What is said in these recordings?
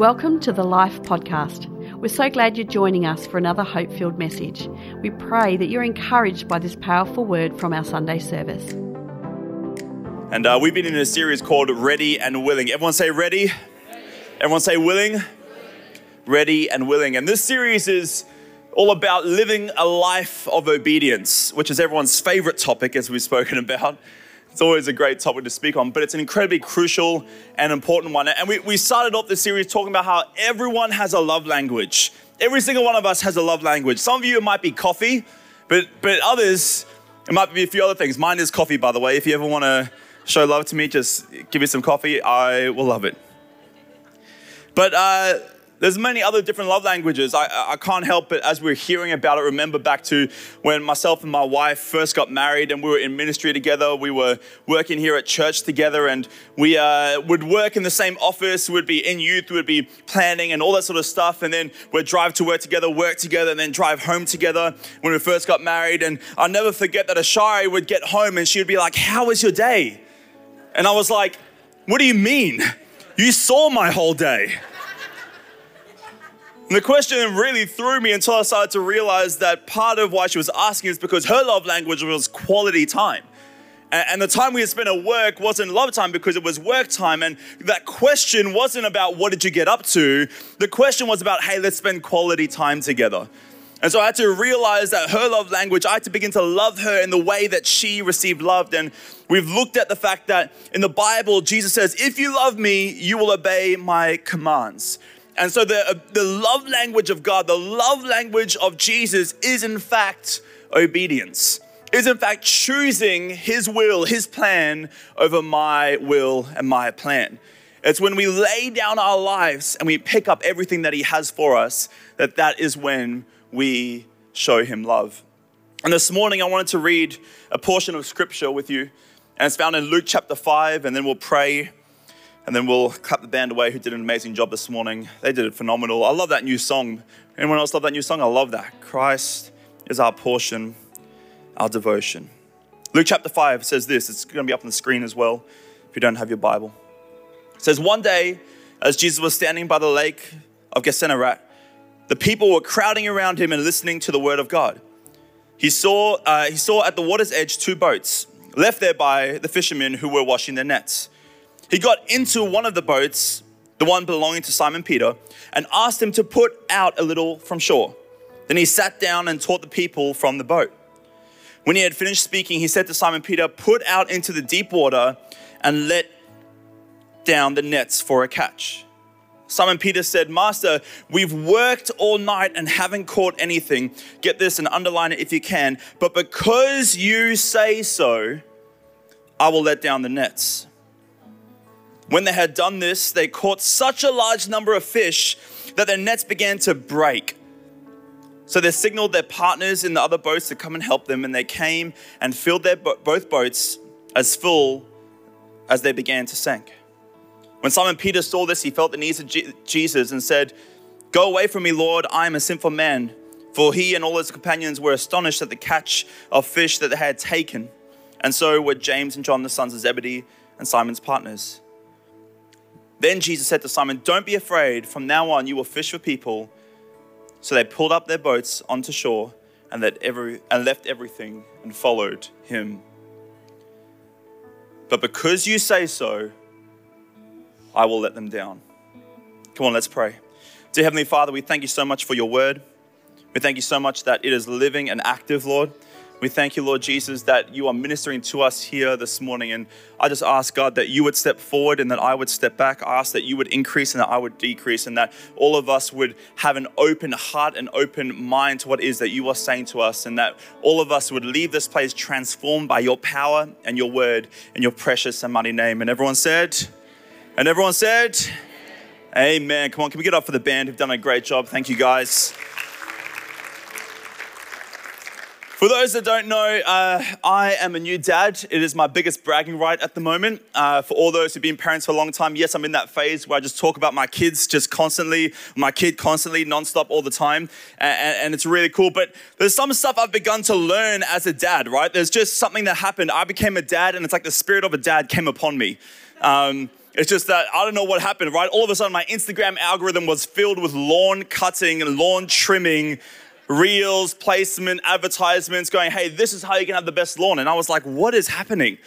Welcome to the Life Podcast. We're so glad you're joining us for another hope filled message. We pray that you're encouraged by this powerful word from our Sunday service. And uh, we've been in a series called Ready and Willing. Everyone say ready. Everyone say willing. Ready and willing. And this series is all about living a life of obedience, which is everyone's favorite topic, as we've spoken about. It's always a great topic to speak on, but it's an incredibly crucial and important one. And we, we started off this series talking about how everyone has a love language. Every single one of us has a love language. Some of you, it might be coffee, but, but others, it might be a few other things. Mine is coffee, by the way. If you ever want to show love to me, just give me some coffee. I will love it. But uh, there's many other different love languages. I, I can't help but, as we're hearing about it, remember back to when myself and my wife first got married and we were in ministry together. We were working here at church together and we uh, would work in the same office, we'd be in youth, we'd be planning and all that sort of stuff. And then we'd drive to work together, work together, and then drive home together when we first got married. And I'll never forget that Ashari would get home and she would be like, How was your day? And I was like, What do you mean? You saw my whole day. And the question really threw me until I started to realize that part of why she was asking is because her love language was quality time. And the time we had spent at work wasn't love time because it was work time. And that question wasn't about what did you get up to? The question was about, hey, let's spend quality time together. And so I had to realize that her love language, I had to begin to love her in the way that she received love. And we've looked at the fact that in the Bible, Jesus says, if you love me, you will obey my commands. And so the, uh, the love language of God, the love language of Jesus is in fact obedience, is in fact choosing His will, His plan over my will and my plan. It's when we lay down our lives and we pick up everything that He has for us that that is when we show Him love. And this morning I wanted to read a portion of scripture with you, and it's found in Luke chapter 5, and then we'll pray and then we'll clap the band away who did an amazing job this morning. They did it phenomenal. I love that new song. Anyone else love that new song? I love that. Christ is our portion, our devotion. Luke chapter 5 says this. It's going to be up on the screen as well if you don't have your Bible. It says, One day, as Jesus was standing by the lake of Gennesaret, the people were crowding around him and listening to the word of God. He saw, uh, he saw at the water's edge two boats, left there by the fishermen who were washing their nets. He got into one of the boats, the one belonging to Simon Peter, and asked him to put out a little from shore. Then he sat down and taught the people from the boat. When he had finished speaking, he said to Simon Peter, Put out into the deep water and let down the nets for a catch. Simon Peter said, Master, we've worked all night and haven't caught anything. Get this and underline it if you can. But because you say so, I will let down the nets. When they had done this, they caught such a large number of fish that their nets began to break. So they signaled their partners in the other boats to come and help them, and they came and filled their both boats as full as they began to sink. When Simon Peter saw this, he felt the knees of Jesus and said, Go away from me, Lord, I am a sinful man. For he and all his companions were astonished at the catch of fish that they had taken. And so were James and John, the sons of Zebedee, and Simon's partners. Then Jesus said to Simon, Don't be afraid. From now on, you will fish for people. So they pulled up their boats onto shore and, let every, and left everything and followed him. But because you say so, I will let them down. Come on, let's pray. Dear Heavenly Father, we thank you so much for your word. We thank you so much that it is living and active, Lord. We thank you, Lord Jesus, that you are ministering to us here this morning. And I just ask, God, that you would step forward and that I would step back. I ask that you would increase and that I would decrease, and that all of us would have an open heart and open mind to what is that you are saying to us, and that all of us would leave this place transformed by your power and your word and your precious and mighty name. And everyone said, and everyone said, Amen. Come on, can we get up for the band who've done a great job? Thank you, guys. For those that don't know, uh, I am a new dad. It is my biggest bragging right at the moment. Uh, for all those who've been parents for a long time, yes, I'm in that phase where I just talk about my kids just constantly, my kid constantly, nonstop, all the time. And, and it's really cool. But there's some stuff I've begun to learn as a dad, right? There's just something that happened. I became a dad, and it's like the spirit of a dad came upon me. Um, It's just that I don't know what happened, right? All of a sudden, my Instagram algorithm was filled with lawn cutting and lawn trimming reels, placement, advertisements going, hey, this is how you can have the best lawn. And I was like, what is happening?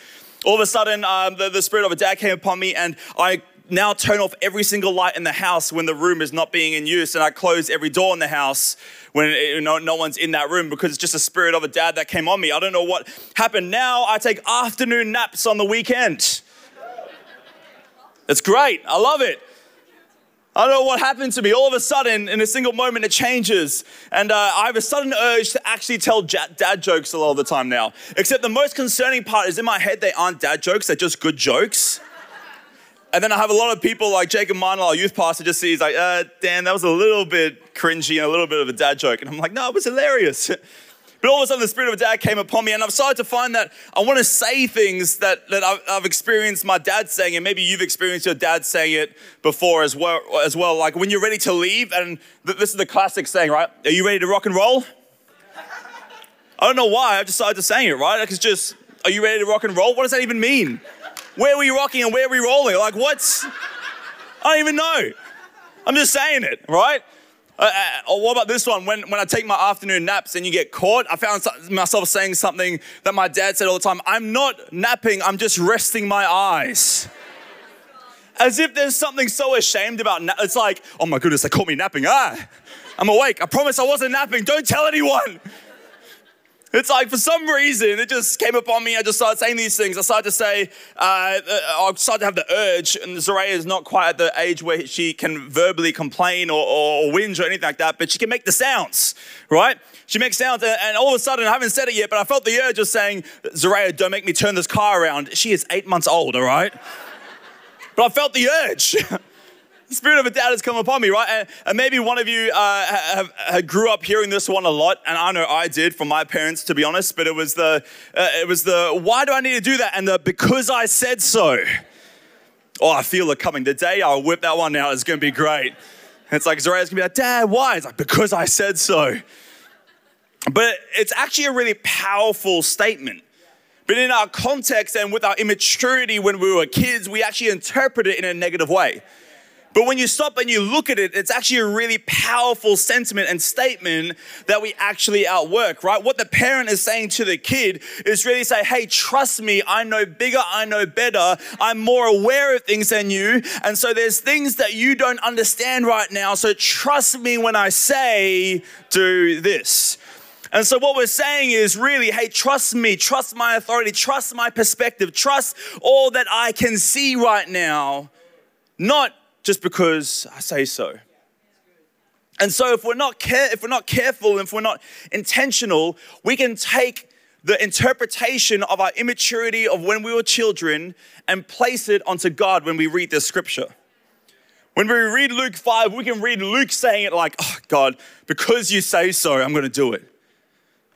All of a sudden, um, the, the spirit of a dad came upon me, and I now turn off every single light in the house when the room is not being in use, and I close every door in the house when you know, no one's in that room because it's just a spirit of a dad that came on me. I don't know what happened. Now I take afternoon naps on the weekend. It's great. I love it. I don't know what happened to me. All of a sudden, in a single moment, it changes. And uh, I have a sudden urge to actually tell dad jokes a lot of the time now. Except the most concerning part is in my head, they aren't dad jokes, they're just good jokes. And then I have a lot of people like Jacob Minor, our youth pastor, just sees like, uh, Dan, that was a little bit cringy and a little bit of a dad joke. And I'm like, no, it was hilarious. But all of a sudden, the Spirit of a Dad came upon me, and I've started to find that I want to say things that, that I've, I've, experienced my dad saying, and maybe you've experienced your dad saying it before as well. As well, like when you're ready to leave, and th- this is the classic saying, right? Are you ready to rock and roll? I don't know why. I've decided to say it, right? Like it's just, are you ready to rock and roll? What does that even mean? Where were you rocking and where were we rolling? Like what's? I don't even know. I'm just saying it, right? Uh, uh, or what about this one? When, when I take my afternoon naps and you get caught, I found myself saying something that my dad said all the time I'm not napping, I'm just resting my eyes. As if there's something so ashamed about na- It's like, oh my goodness, they caught me napping. Ah, I'm awake. I promise I wasn't napping. Don't tell anyone. It's like for some reason it just came upon me. I just started saying these things. I started to say, uh, uh I started to have the urge. And Zaraya is not quite at the age where she can verbally complain or, or, or whinge or anything like that, but she can make the sounds, right? She makes sounds, and, all of a sudden, I haven't said it yet, but I felt the urge of saying, Zaraya, don't make me turn this car around. She is eight months old, all right? but I felt the urge. spirit of a dad has come upon me, right? And, and maybe one of you uh, have, have, grew up hearing this one a lot, and I know I did from my parents, to be honest. But it was the, uh, it was the, why do I need to do that? And the, because I said so. Oh, I feel it coming. The day I'll whip that one out is going to be great. it's like Zoraya's going to be like, Dad, why? It's like because I said so. But it's actually a really powerful statement. But in our context and with our immaturity when we were kids, we actually interpret it in a negative way. But when you stop and you look at it, it's actually a really powerful sentiment and statement that we actually outwork, right? What the parent is saying to the kid is really say, hey, trust me, I know bigger, I know better, I'm more aware of things than you. And so there's things that you don't understand right now. So trust me when I say, do this. And so, what we're saying is really, hey, trust me, trust my authority, trust my perspective, trust all that I can see right now, not just because I say so. And so if we're not care, if we're not careful, if we're not intentional, we can take the interpretation of our immaturity of when we were children and place it onto God when we read this scripture. When we read Luke 5, we can read Luke saying it like, oh, God, because you say so, I'm going to do it.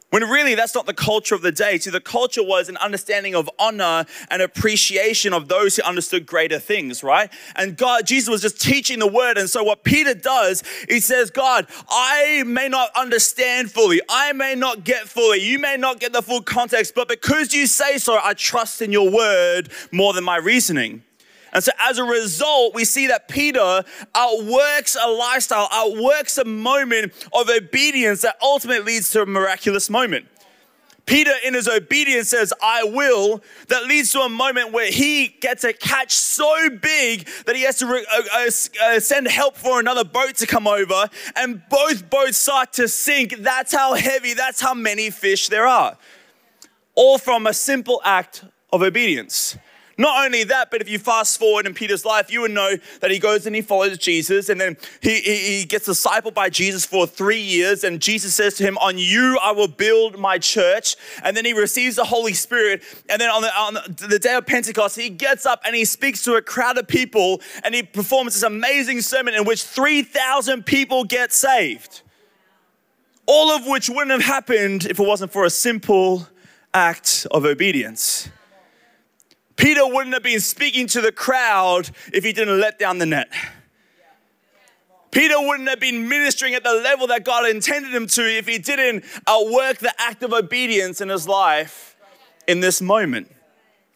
When really that's not the culture of the day. See, the culture was an understanding of honor and appreciation of those who understood greater things, right? And God, Jesus was just teaching the word. And so what Peter does, he says, God, I may not understand fully. I may not get fully. You may not get the full context, but because you say so, I trust in your word more than my reasoning. And so, as a result, we see that Peter outworks a lifestyle, outworks a moment of obedience that ultimately leads to a miraculous moment. Peter, in his obedience, says, I will, that leads to a moment where he gets a catch so big that he has to re- uh, uh, uh, send help for another boat to come over, and both boats start to sink. That's how heavy, that's how many fish there are. All from a simple act of obedience. Not only that, but if you fast forward in Peter's life, you would know that he goes and he follows Jesus, and then he, he, he gets discipled by Jesus for three years. And Jesus says to him, On you I will build my church. And then he receives the Holy Spirit. And then on the, on the day of Pentecost, he gets up and he speaks to a crowd of people and he performs this amazing sermon in which 3,000 people get saved. All of which wouldn't have happened if it wasn't for a simple act of obedience. Peter wouldn't have been speaking to the crowd if he didn't let down the net. Peter wouldn't have been ministering at the level that God intended him to if he didn't outwork the act of obedience in his life in this moment.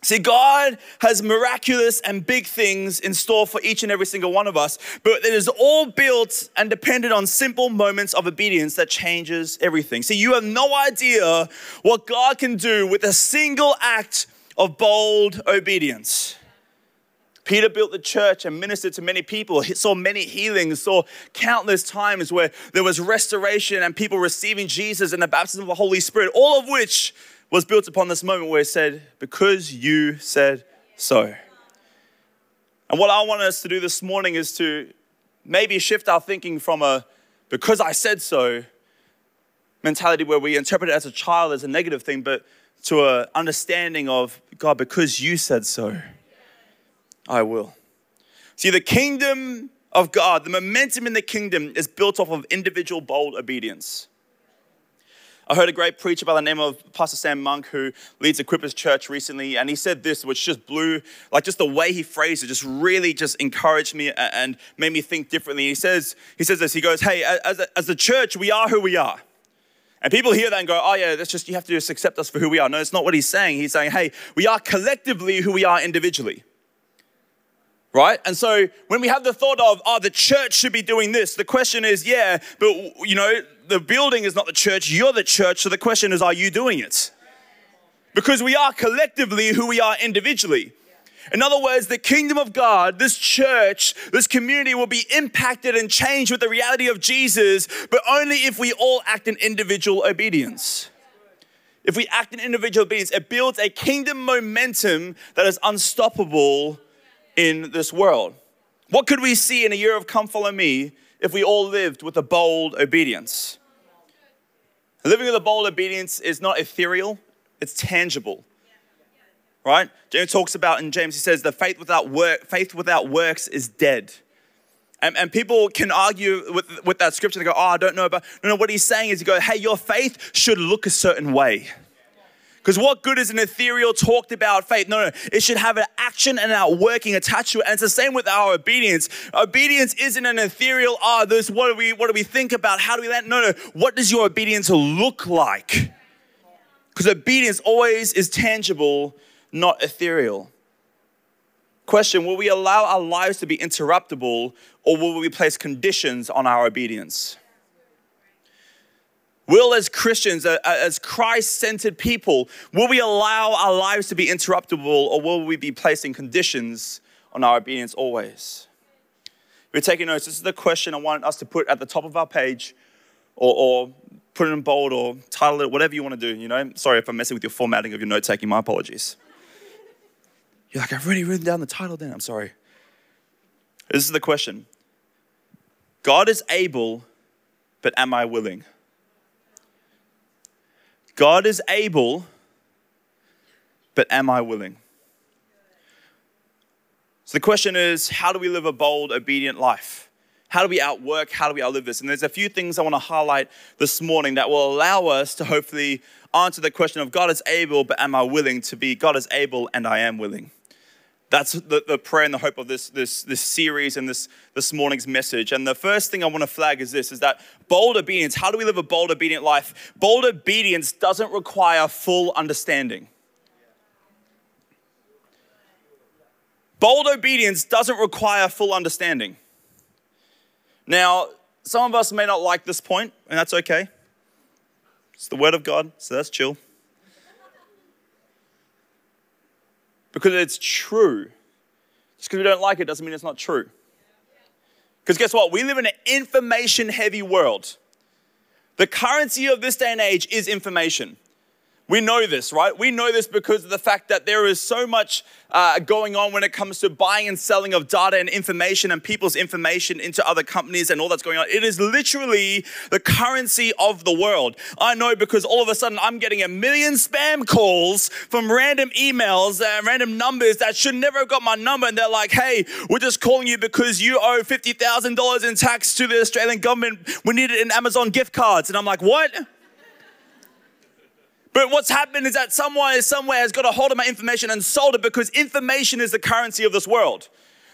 See, God has miraculous and big things in store for each and every single one of us, but it is all built and dependent on simple moments of obedience that changes everything. See, you have no idea what God can do with a single act of bold obedience. Peter built the church and ministered to many people, he saw many healings, saw countless times where there was restoration and people receiving Jesus and the baptism of the Holy Spirit, all of which was built upon this moment where he said, Because you said so. And what I want us to do this morning is to maybe shift our thinking from a because I said so mentality where we interpret it as a child as a negative thing, but to an understanding of God, because you said so, I will. See, the kingdom of God, the momentum in the kingdom is built off of individual bold obedience. I heard a great preacher by the name of Pastor Sam Monk who leads Equippers Church recently, and he said this, which just blew, like just the way he phrased it, just really just encouraged me and made me think differently. He says, he says this, he goes, hey, as a, as a church, we are who we are. And people hear that and go, oh yeah, that's just, you have to just accept us for who we are. No, it's not what he's saying. He's saying, hey, we are collectively who we are individually right? And so when we have the thought of, oh, the church should be doing this, the question is, yeah, but you know, the building is not the church, you're the church. So the question is, are you doing it? Because we are collectively who we are individually. In other words, the kingdom of God, this church, this community will be impacted and changed with the reality of Jesus, but only if we all act in individual obedience. If we act in individual obedience, it builds a kingdom momentum that is unstoppable in this world. What could we see in a year of Come Follow Me if we all lived with a bold obedience? Living with a bold obedience is not ethereal, it's tangible. Right? James talks about in James, he says, the faith without work, faith without works is dead. And, and people can argue with, with that scripture. They go, oh, I don't know about. No, no, what he's saying is, he go, hey, your faith should look a certain way. Because what good is an ethereal, talked about faith? No, no, it should have an action and an outworking attached to it. And it's the same with our obedience. Obedience isn't an ethereal, ah, oh, this, what do we what do we think about? How do we let? No, no. What does your obedience look like? Because obedience always is tangible, not ethereal. Question Will we allow our lives to be interruptible or will we place conditions on our obedience? Will, as Christians, as Christ centered people, will we allow our lives to be interruptible or will we be placing conditions on our obedience always? If you're taking notes, this is the question I want us to put at the top of our page or, or put it in bold or title it, whatever you want to do. You know, sorry if I'm messing with your formatting of your note taking, my apologies. You're like, I've already written down the title then, I'm sorry. This is the question God is able, but am I willing? God is able, but am I willing? So the question is how do we live a bold, obedient life? How do we outwork? How do we outlive this? And there's a few things I want to highlight this morning that will allow us to hopefully answer the question of God is able, but am I willing to be God is able and I am willing? That's the, the prayer and the hope of this, this, this series and this, this morning's message. And the first thing I want to flag is this is that bold obedience, how do we live a bold, obedient life? Bold obedience doesn't require full understanding. Bold obedience doesn't require full understanding. Now, some of us may not like this point, and that's okay. It's the word of God, so that's chill. Because it's true. Just because we don't like it doesn't mean it's not true. Because guess what? We live in an information heavy world. The currency of this day and age is information. We know this, right? We know this because of the fact that there is so much uh, going on when it comes to buying and selling of data and information and people's information into other companies and all that's going on. It is literally the currency of the world. I know because all of a sudden I'm getting a million spam calls from random emails and random numbers that should never have got my number. And they're like, hey, we're just calling you because you owe $50,000 in tax to the Australian government. We need it in Amazon gift cards. And I'm like, what? But what's happened is that someone somewhere has got a hold of my information and sold it because information is the currency of this world.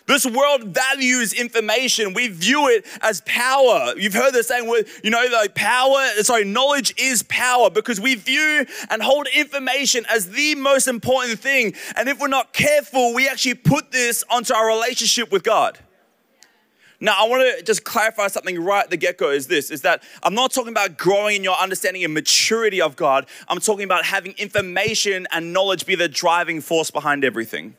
This world values information. We view it as power. You've heard the saying, you know, like power, sorry, knowledge is power because we view and hold information as the most important thing. And if we're not careful, we actually put this onto our relationship with God. Now, I want to just clarify something right at the get go is this is that I'm not talking about growing in your understanding and maturity of God. I'm talking about having information and knowledge be the driving force behind everything.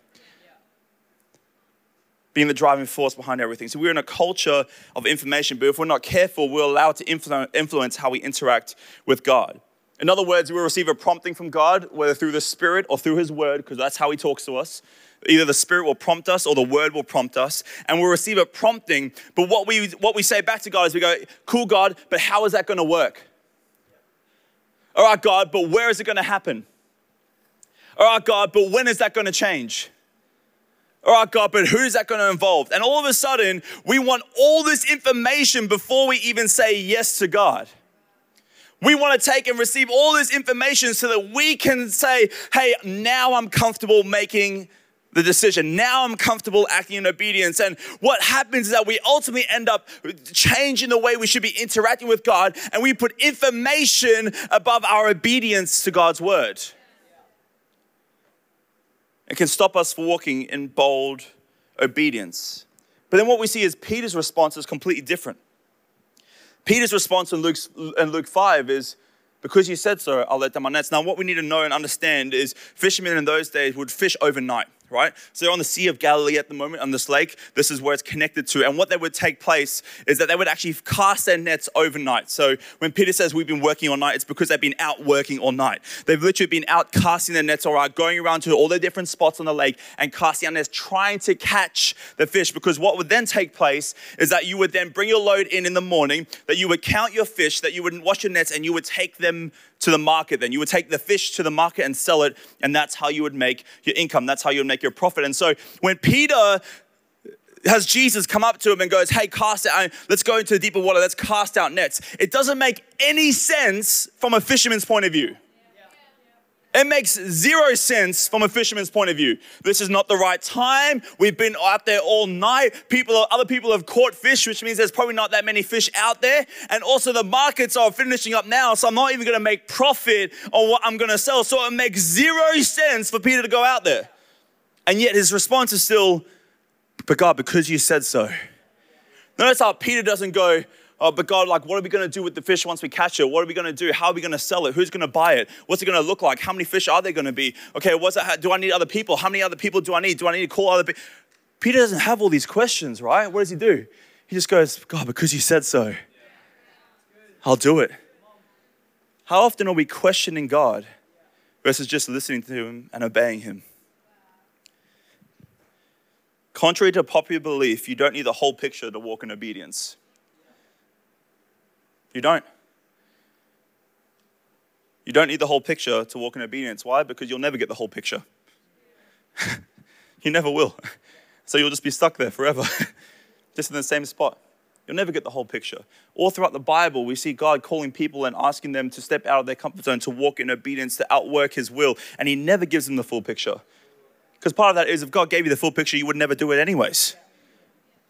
Being the driving force behind everything. So, we're in a culture of information, but if we're not careful, we're allowed to influence how we interact with God. In other words, we'll receive a prompting from God, whether through the Spirit or through His Word, because that's how He talks to us. Either the Spirit will prompt us or the Word will prompt us, and we'll receive a prompting. But what we, what we say back to God is we go, Cool, God, but how is that going to work? All right, God, but where is it going to happen? All right, God, but when is that going to change? All right, God, but who is that going to involve? And all of a sudden, we want all this information before we even say yes to God. We want to take and receive all this information so that we can say, hey, now I'm comfortable making the decision. Now I'm comfortable acting in obedience. And what happens is that we ultimately end up changing the way we should be interacting with God, and we put information above our obedience to God's word. It can stop us from walking in bold obedience. But then what we see is Peter's response is completely different. Peter's response in Luke, in Luke 5 is, because you said so, I'll let down my nets. Now, what we need to know and understand is fishermen in those days would fish overnight right? So they're on the Sea of Galilee at the moment on this lake. This is where it's connected to. And what that would take place is that they would actually cast their nets overnight. So when Peter says we've been working all night, it's because they've been out working all night. They've literally been out casting their nets all right, going around to all the different spots on the lake and casting their nets, trying to catch the fish. Because what would then take place is that you would then bring your load in in the morning, that you would count your fish, that you would wash your nets, and you would take them to the market then. You would take the fish to the market and sell it, and that's how you would make your income. That's how you would make your profit. And so when Peter has Jesus come up to him and goes, Hey, cast out, let's go into the deeper water, let's cast out nets. It doesn't make any sense from a fisherman's point of view. It makes zero sense from a fisherman's point of view. This is not the right time. We've been out there all night. People, other people have caught fish, which means there's probably not that many fish out there. And also the markets are finishing up now, so I'm not even going to make profit on what I'm going to sell. So it makes zero sense for Peter to go out there. And yet his response is still, "But God, because you said so." Notice how Peter doesn't go, Oh, but God, like, what are we going to do with the fish once we catch it? What are we going to do? How are we going to sell it? Who's going to buy it? What's it going to look like? How many fish are there going to be? Okay, what's that? Do I need other people? How many other people do I need? Do I need to call other people? Peter doesn't have all these questions, right? What does he do? He just goes, God, because you said so, I'll do it. How often are we questioning God versus just listening to Him and obeying Him? Contrary to popular belief, you don't need the whole picture to walk in obedience. You don't. You don't need the whole picture to walk in obedience. Why? Because you'll never get the whole picture. you never will. So you'll just be stuck there forever, just in the same spot. You'll never get the whole picture. All throughout the Bible, we see God calling people and asking them to step out of their comfort zone, to walk in obedience, to outwork His will. And He never gives them the full picture. Because part of that is if God gave you the full picture, you would never do it anyways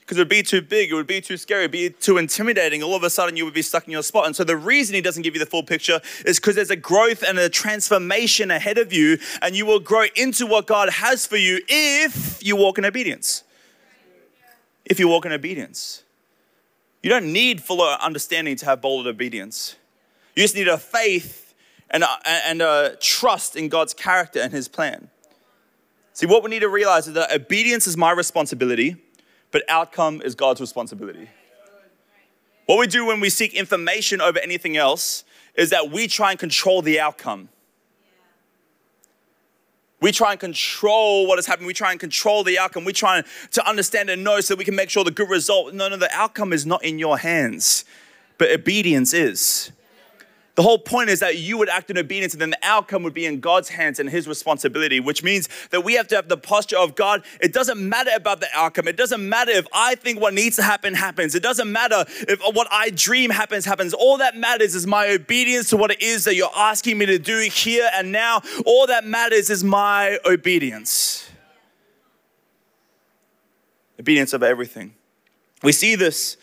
because it would be too big, it would be too scary, it would be too intimidating. All of a sudden, you would be stuck in your spot. And so, the reason he doesn't give you the full picture is because there's a growth and a transformation ahead of you, and you will grow into what God has for you if you walk in obedience. If you walk in obedience, you don't need full understanding to have bold obedience. You just need a faith and a, and a trust in God's character and His plan. See, what we need to realize is that obedience is my responsibility but outcome is God's responsibility. What we do when we seek information over anything else is that we try and control the outcome. We try and control what is happening. We try and control the outcome. We try to understand and know so that we can make sure the good result. No, no, the outcome is not in your hands, but obedience is. The whole point is that you would act in obedience and then the outcome would be in God's hands and his responsibility, which means that we have to have the posture of God. It doesn't matter about the outcome. It doesn't matter if I think what needs to happen happens. It doesn't matter if what I dream happens happens. All that matters is my obedience to what it is that you're asking me to do here and now. All that matters is my obedience. Obedience of everything. We see this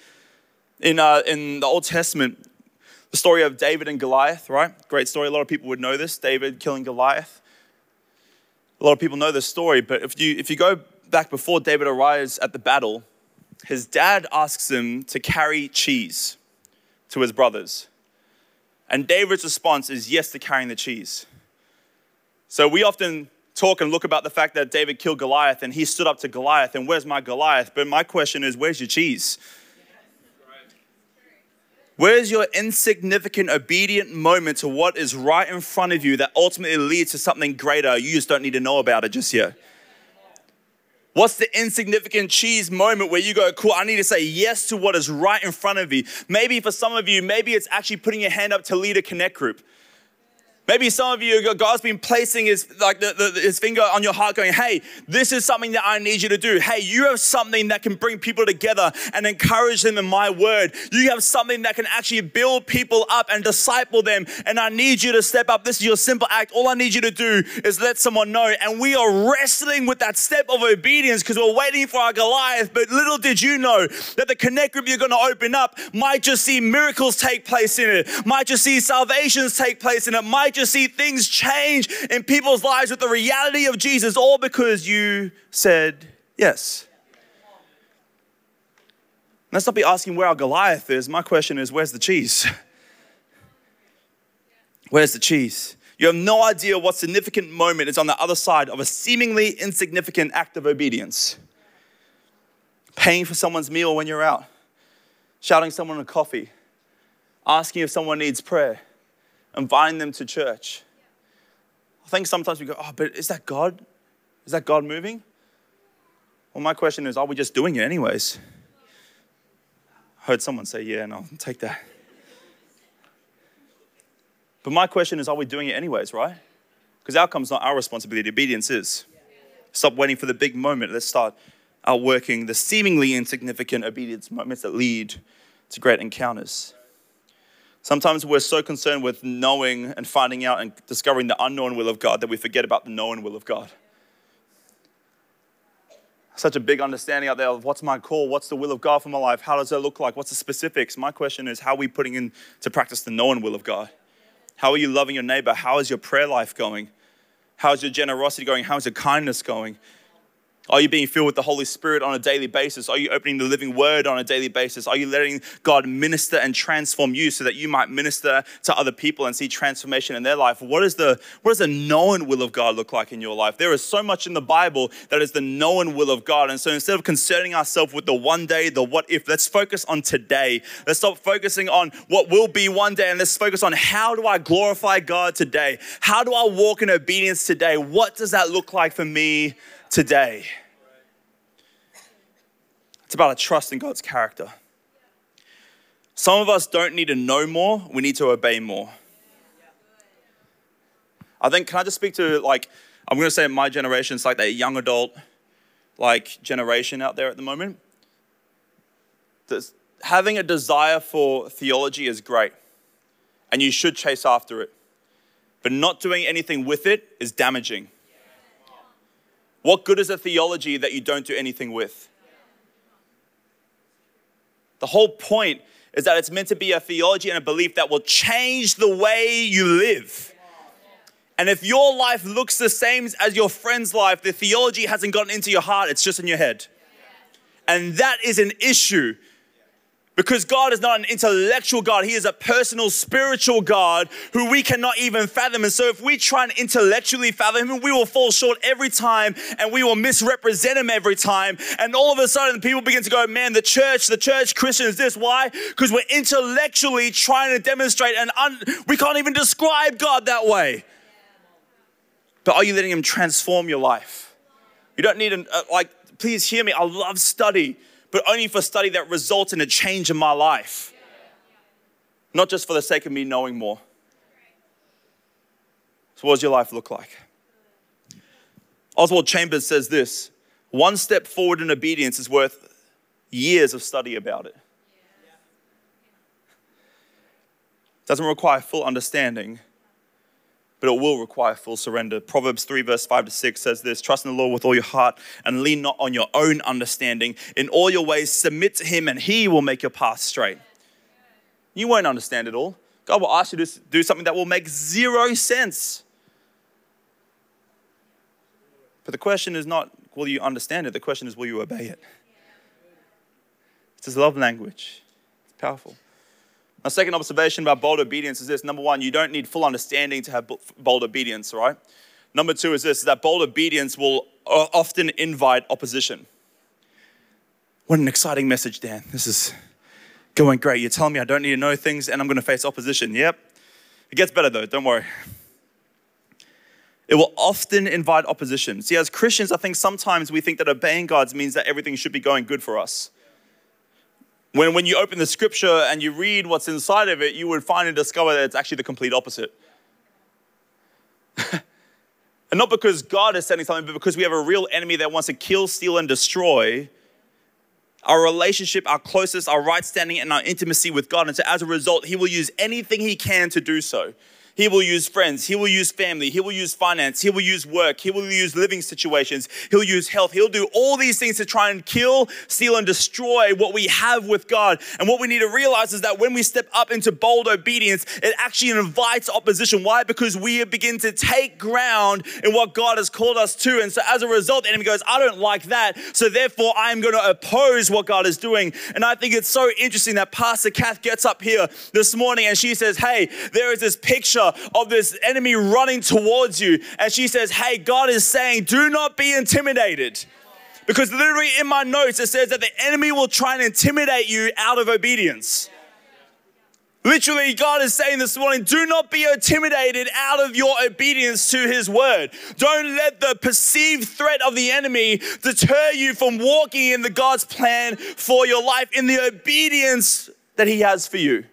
in, uh, in the Old Testament, the story of David and Goliath, right? Great story. A lot of people would know this. David killing Goliath. A lot of people know this story, but if you, if you go back before David arrives at the battle, his dad asks him to carry cheese to his brothers. And David's response is yes to carrying the cheese. So we often talk and look about the fact that David killed Goliath and he stood up to Goliath, and where's my Goliath? But my question is, where's your cheese? Where's your insignificant, obedient moment to what is right in front of you that ultimately leads to something greater? You just don't need to know about it just yet. What's the insignificant cheese moment where you go, cool, I need to say yes to what is right in front of you? Maybe for some of you, maybe it's actually putting your hand up to lead a connect group. Maybe some of you, God's been placing his, like the, the, his finger on your heart, going, Hey, this is something that I need you to do. Hey, you have something that can bring people together and encourage them in my word. You have something that can actually build people up and disciple them. And I need you to step up. This is your simple act. All I need you to do is let someone know. And we are wrestling with that step of obedience because we're waiting for our Goliath. But little did you know that the connect group you're going to open up might just see miracles take place in it, might just see salvations take place in it, might just see things change in people's lives with the reality of Jesus, all because you said yes. Let's not be asking where our Goliath is. My question is, where's the cheese? Where's the cheese? You have no idea what significant moment is on the other side of a seemingly insignificant act of obedience. Paying for someone's meal when you're out, shouting someone a coffee, asking if someone needs prayer inviting them to church. I think sometimes we go, oh, but is that God? Is that God moving? Well, my question is, are we just doing it anyways? I heard someone say, yeah, and I'll take that. But my question is, are we doing it anyways, right? Because outcome's not our responsibility, obedience is. Stop waiting for the big moment. Let's start outworking the seemingly insignificant obedience moments that lead to great encounters. Sometimes we're so concerned with knowing and finding out and discovering the unknown will of God that we forget about the known will of God. Such a big understanding out there of what's my call, what's the will of God for my life, how does that look like, what's the specifics. My question is, how are we putting into practice the known will of God? How are you loving your neighbor? How is your prayer life going? How is your generosity going? How is your kindness going? Are you being filled with the Holy Spirit on a daily basis? Are you opening the living word on a daily basis? Are you letting God minister and transform you so that you might minister to other people and see transformation in their life? What, is the, what does the known will of God look like in your life? There is so much in the Bible that is the known will of God. And so instead of concerning ourselves with the one day, the what if, let's focus on today. Let's stop focusing on what will be one day and let's focus on how do I glorify God today? How do I walk in obedience today? What does that look like for me today. It's about a trust in God's character. Some of us don't need to know more, we need to obey more. I think, can I just speak to like, I'm gonna say my generation, it's like that young adult like generation out there at the moment. There's, having a desire for theology is great, and you should chase after it. But not doing anything with it is damaging. What good is a theology that you don't do anything with? The whole point is that it's meant to be a theology and a belief that will change the way you live. And if your life looks the same as your friend's life, the theology hasn't gotten into your heart, it's just in your head. And that is an issue because God is not an intellectual God, He is a personal, spiritual God who we cannot even fathom. And so, if we try and intellectually fathom Him, we will fall short every time and we will misrepresent Him every time. And all of a sudden, people begin to go, Man, the church, the church Christians, this. Why? Because we're intellectually trying to demonstrate, and un- we can't even describe God that way. But are you letting Him transform your life? You don't need, an, uh, like, please hear me. I love study but only for study that results in a change in my life. Not just for the sake of me knowing more. So, what does your life look like? Oswald Chambers says this one step forward in obedience is worth years of study about it. Doesn't require full understanding, but it will require full surrender. Proverbs 3, verse 5 to 6 says this Trust in the Lord with all your heart and lean not on your own understanding. In all your ways, submit to him, and he will make your path straight. You won't understand it all. God will ask you to do something that will make zero sense. But the question is not, will you understand it? The question is, will you obey it? It's his love language. It's powerful. My second observation about bold obedience is this number one, you don't need full understanding to have bold obedience, right? Number two is this that bold obedience will often invite opposition. What an exciting message, Dan. This is going great. You're telling me I don't need to know things and I'm going to face opposition. Yep. It gets better though, don't worry. It will often invite opposition. See, as Christians, I think sometimes we think that obeying God means that everything should be going good for us. When, when you open the scripture and you read what's inside of it, you would find and discover that it's actually the complete opposite. and not because God is saying something, but because we have a real enemy that wants to kill, steal, and destroy our relationship, our closest, our right standing, and our intimacy with God. And so as a result, He will use anything He can to do so. He will use friends. He will use family. He will use finance. He will use work. He will use living situations. He'll use health. He'll do all these things to try and kill, steal, and destroy what we have with God. And what we need to realize is that when we step up into bold obedience, it actually invites opposition. Why? Because we begin to take ground in what God has called us to. And so as a result, the enemy goes, I don't like that. So therefore, I'm going to oppose what God is doing. And I think it's so interesting that Pastor Kath gets up here this morning and she says, Hey, there is this picture of this enemy running towards you. And she says, Hey, God is saying, do not be intimidated. Because literally in my notes, it says that the enemy will try and intimidate you out of obedience. Literally, God is saying this morning do not be intimidated out of your obedience to His word. Don't let the perceived threat of the enemy deter you from walking in the God's plan for your life, in the obedience that He has for you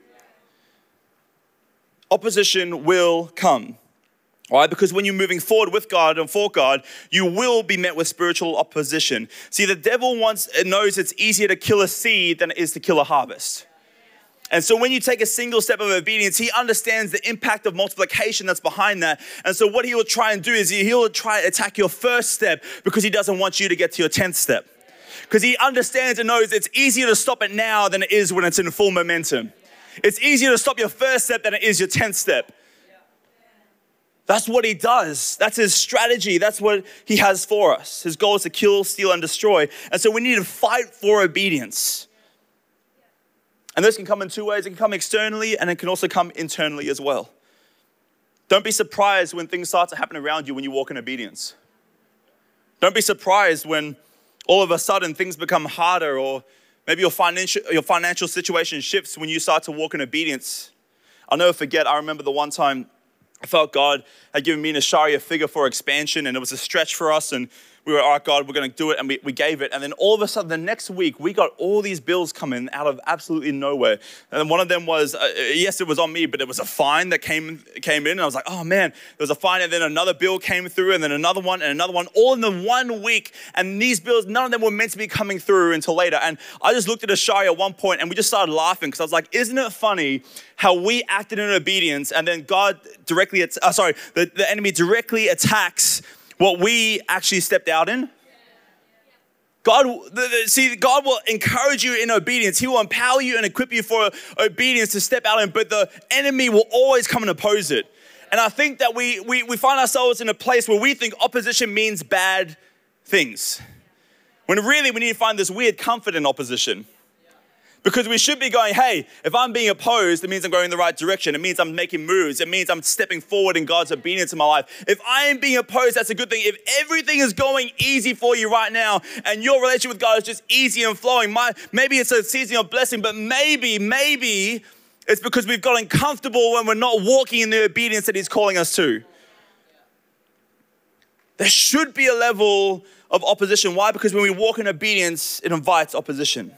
opposition will come. Right? Because when you're moving forward with God and for God, you will be met with spiritual opposition. See, the devil wants knows it's easier to kill a seed than it is to kill a harvest. And so when you take a single step of obedience, he understands the impact of multiplication that's behind that. And so what he will try and do is he'll try to attack your first step because he doesn't want you to get to your 10th step. Because he understands and knows it's easier to stop it now than it is when it's in full momentum. It's easier to stop your first step than it is your 10th step. That's what he does. That's his strategy. That's what he has for us. His goal is to kill, steal, and destroy. And so we need to fight for obedience. And this can come in two ways it can come externally, and it can also come internally as well. Don't be surprised when things start to happen around you when you walk in obedience. Don't be surprised when all of a sudden things become harder or Maybe your financial, your financial situation shifts when you start to walk in obedience. I'll never forget, I remember the one time I felt God had given me and Ashari a figure for expansion, and it was a stretch for us. And we were, all right, God, we're going to do it. And we, we gave it. And then all of a sudden, the next week, we got all these bills coming out of absolutely nowhere. And one of them was, uh, yes, it was on me, but it was a fine that came, came in. And I was like, oh man, there was a fine. And then another bill came through, and then another one, and another one, all in the one week. And these bills, none of them were meant to be coming through until later. And I just looked at Ashari at one point, and we just started laughing because I was like, isn't it funny how we acted in obedience, and then God directly, uh, sorry, the, the enemy directly attacks what we actually stepped out in. God, see, God will encourage you in obedience. He will empower you and equip you for obedience to step out in, but the enemy will always come and oppose it. And I think that we, we, we find ourselves in a place where we think opposition means bad things. When really we need to find this weird comfort in opposition. Because we should be going, hey, if I'm being opposed, it means I'm going in the right direction. It means I'm making moves. It means I'm stepping forward in God's obedience in my life. If I am being opposed, that's a good thing. If everything is going easy for you right now and your relationship with God is just easy and flowing, my, maybe it's a season of blessing, but maybe, maybe it's because we've gotten comfortable when we're not walking in the obedience that He's calling us to. There should be a level of opposition. Why? Because when we walk in obedience, it invites opposition.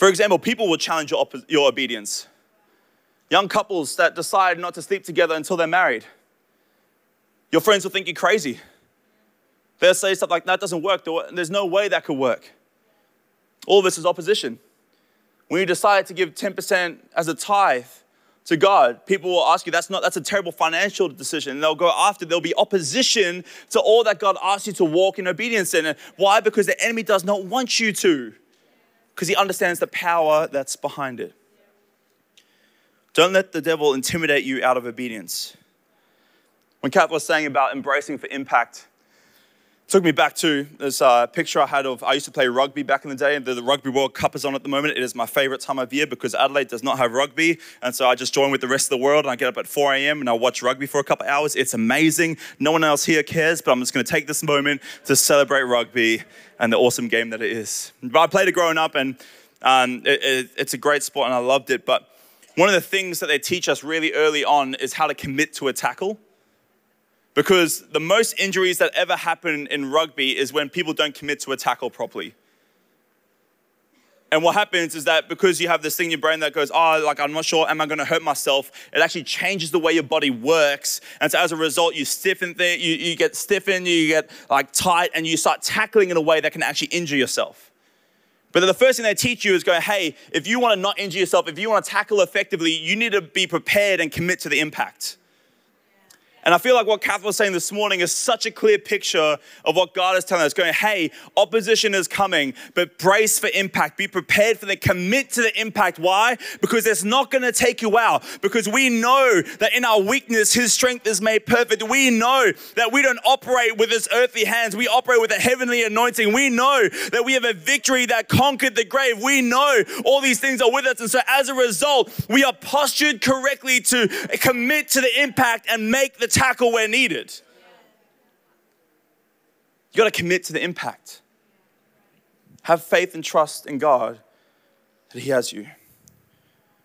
For example, people will challenge your, op- your obedience. Young couples that decide not to sleep together until they're married. Your friends will think you're crazy. They'll say stuff like, that doesn't work. There's no way that could work. All this is opposition. When you decide to give 10% as a tithe to God. People will ask you, that's not, that's a terrible financial decision. And they'll go after, there'll be opposition to all that God asks you to walk in obedience in. Why? Because the enemy does not want you to, because he understands the power that's behind it. Don't let the devil intimidate you out of obedience. When Kath was saying about embracing for impact, took me back to this uh, picture I had of I used to play rugby back in the day, and the, the, Rugby World Cup is on at the moment. It is my favorite time of year because Adelaide does not have rugby, and so I just join with the rest of the world. And I get up at 4 a.m. and I watch rugby for a couple hours. It's amazing. No one else here cares, but I'm just going to take this moment to celebrate rugby and the awesome game that it is. But I played it growing up, and um, it, it, it's a great sport, and I loved it. But one of the things that they teach us really early on is how to commit to a tackle. Because the most injuries that ever happen in rugby is when people don't commit to a tackle properly. And what happens is that because you have this thing in your brain that goes, oh, like, I'm not sure, am I to hurt myself? It actually changes the way your body works. And so as a result, you stiffen, you, you get stiffened, you get like tight, and you start tackling in a way that can actually injure yourself. But the first thing they teach you is go, hey, if you want to not injure yourself, if you want to tackle effectively, you need to be prepared and commit to the impact. And I feel like what Kath was saying this morning is such a clear picture of what God is telling us going, hey, opposition is coming, but brace for impact. Be prepared for the commit to the impact. Why? Because it's not going to take you out. Because we know that in our weakness, His strength is made perfect. We know that we don't operate with His earthly hands, we operate with a heavenly anointing. We know that we have a victory that conquered the grave. We know all these things are with us. And so as a result, we are postured correctly to commit to the impact and make the tackle where needed. You got to commit to the impact. Have faith and trust in God that He has you.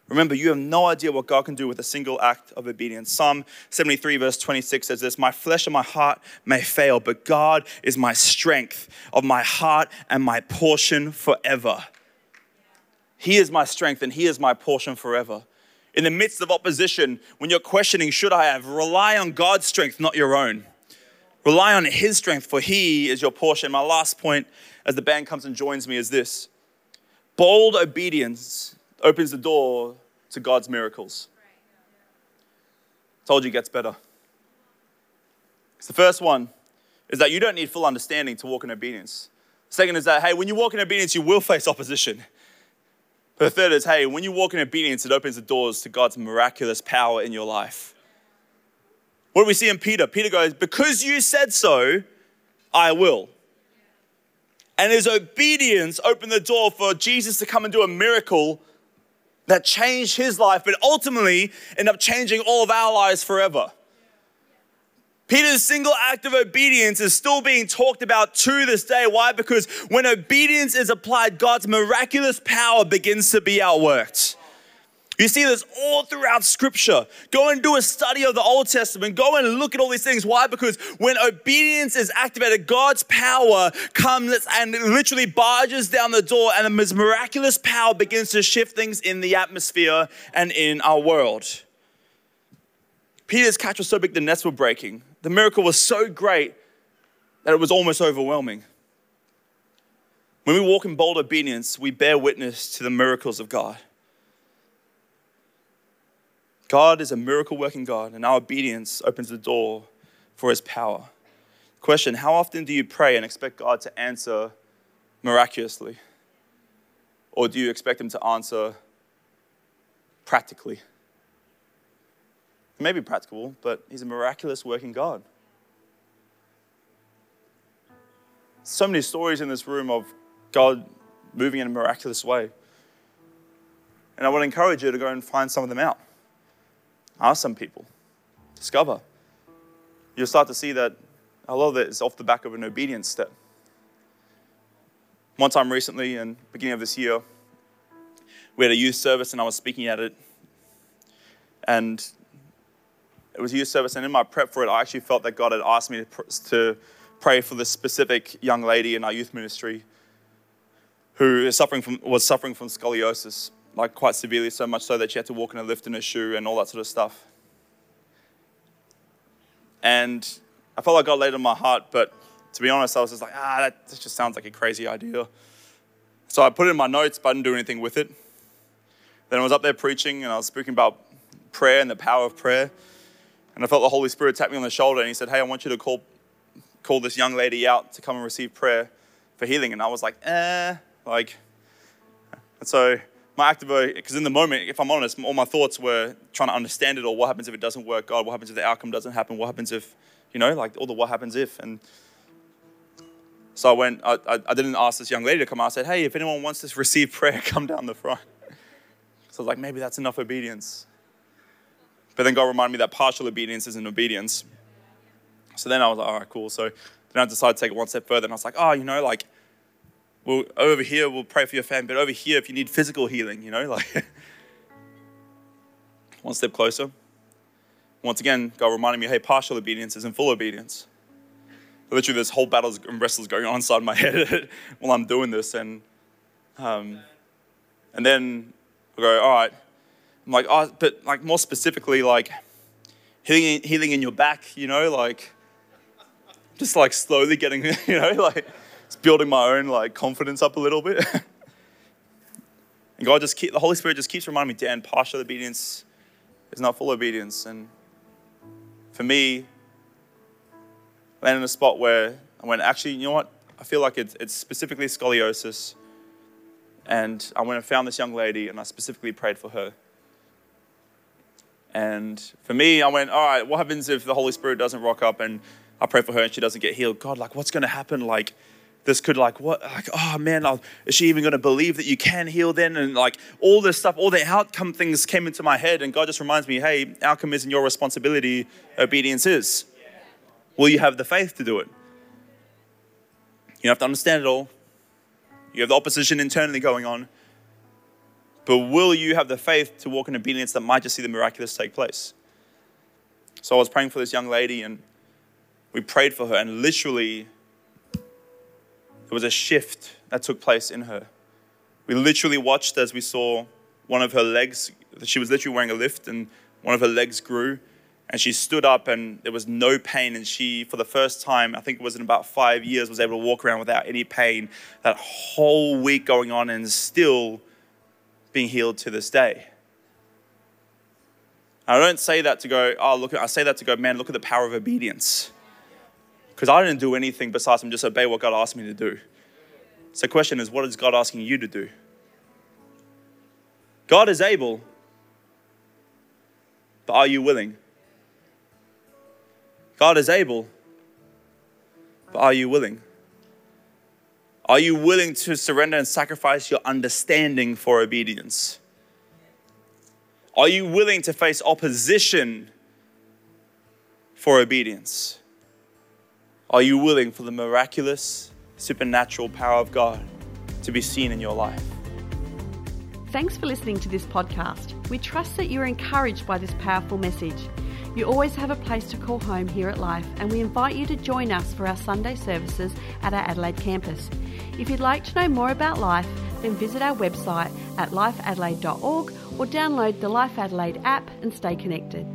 Remember, you have no idea what God can do with a single act of obedience. Psalm 73, verse 26 says this My flesh and my heart may fail, but God is my strength of my heart and my portion forever. He is my strength and He is my portion forever in the midst of opposition, when you're questioning, should I have? Rely on God's strength, not your own. Rely on His strength, for He is your portion. My last point, as the band comes and joins me, is this bold obedience opens the door to God's miracles. Told you gets better. the first one is that you don't need full understanding to walk in obedience. The second is that, hey, when you walk in obedience, you will face opposition. But the third is hey, when you walk in obedience, it opens the doors to God's miraculous power in your life. What do we see in Peter? Peter goes, Because you said so, I will. And his obedience opened the door for Jesus to come and do a miracle that changed his life, but ultimately ended up changing all of our lives forever. Peter's single act of obedience is still being talked about to this day. Why? Because when obedience is applied, God's miraculous power begins to be outworked. You see this all throughout scripture. Go and do a study of the Old Testament. Go and look at all these things. Why? Because when obedience is activated, God's power comes and literally barges down the door, and His miraculous power begins to shift things in the atmosphere and in our world. Peter's catch was so big the nets were breaking. The miracle was so great that it was almost overwhelming. When we walk in bold obedience, we bear witness to the miracles of God. God is a miracle working God, and our obedience opens the door for his power. Question How often do you pray and expect God to answer miraculously? Or do you expect him to answer practically? It may be practical, but He's a miraculous working God. So many stories in this room of God moving in a miraculous way. And I would encourage you to go and find some of them out. Ask some people. Discover. You'll start to see that a lot of it is off the back of an obedience step. One time recently, in beginning of this year, we had a youth service and I was speaking at it. And it was youth service, and in my prep for it, I actually felt that God had asked me to, to pray for this specific young lady in our youth ministry who is suffering from, was suffering from scoliosis, like quite severely, so much so that she had to walk in a lift in a shoe and all that sort of stuff. And I felt like God laid on my heart, but to be honest, I was just like, ah, that just sounds like a crazy idea. So I put it in my notes, but I didn't do anything with it. Then I was up there preaching and I was speaking about prayer and the power of prayer. And I felt the Holy Spirit tap me on the shoulder and he said, Hey, I want you to call, call this young lady out to come and receive prayer for healing. And I was like, eh, like, and so my active, because in the moment, if I'm honest, all my thoughts were trying to understand it all. What happens if it doesn't work? God, what happens if the outcome doesn't happen? What happens if, you know, like all the what happens if? And so I went, I, I, I didn't ask this young lady to come out. I said, hey, if anyone wants to receive prayer, come down the front. So I was like, maybe that's enough obedience. But then God reminded me that partial obedience isn't obedience. So then I was like, all right, cool. So then I decided to take it one step further. And I was like, oh, you know, like, well, over here, we'll pray for your family. But over here, if you need physical healing, you know, like, one step closer. Once again, God reminded me, hey, partial obedience isn't full obedience. Literally, there's whole battles and wrestles going on inside my head while I'm doing this. And, um, and then I go, all right, I'm like, oh, but like more specifically, like healing, healing in your back, you know, like just like slowly getting, you know, like it's building my own like confidence up a little bit. and God just keep, the Holy Spirit just keeps reminding me, Dan, partial obedience is not full obedience. And for me, landed in a spot where I went, actually, you know what? I feel like it's, it's specifically scoliosis. And I went and found this young lady and I specifically prayed for her. And for me, I went, all right, what happens if the Holy Spirit doesn't rock up and I pray for her and she doesn't get healed? God, like, what's going to happen? Like, this could like what like oh man I'll, is she even going to believe that you can heal then? And like all this stuff all the outcome things came into my head and god just reminds me hey outcome isn't your responsibility. Obedience is. Will you have the faith to do it? You have to understand it all. You have the opposition internally going on but will you have the faith to walk in obedience that might just see the miraculous take place? So I was praying for this young lady and we prayed for her, and literally, there was a shift that took place in her. We literally watched as we saw one of her legs, she was literally wearing a lift, and one of her legs grew, and she stood up, and there was no pain. And she, for the first time, I think it was in about five years, was able to walk around without any pain. That whole week going on, and still being healed to this day. I don't say that to go, oh, look, I say that to go, man, look at the power of obedience. Because I didn't do anything besides him just obey what God asked me to do. So the question is, what is God asking you to do? God is able, but are you willing? God is able, but are you willing? Are you willing to surrender and sacrifice your understanding for obedience? Are you willing to face opposition for obedience? Are you willing for the miraculous, supernatural power of God to be seen in your life? Thanks for listening to this podcast. We trust that you're encouraged by this powerful message. You always have a place to call home here at Life, and we invite you to join us for our Sunday services at our Adelaide campus. If you'd like to know more about Life, then visit our website at lifeadelaide.org or download the Life Adelaide app and stay connected.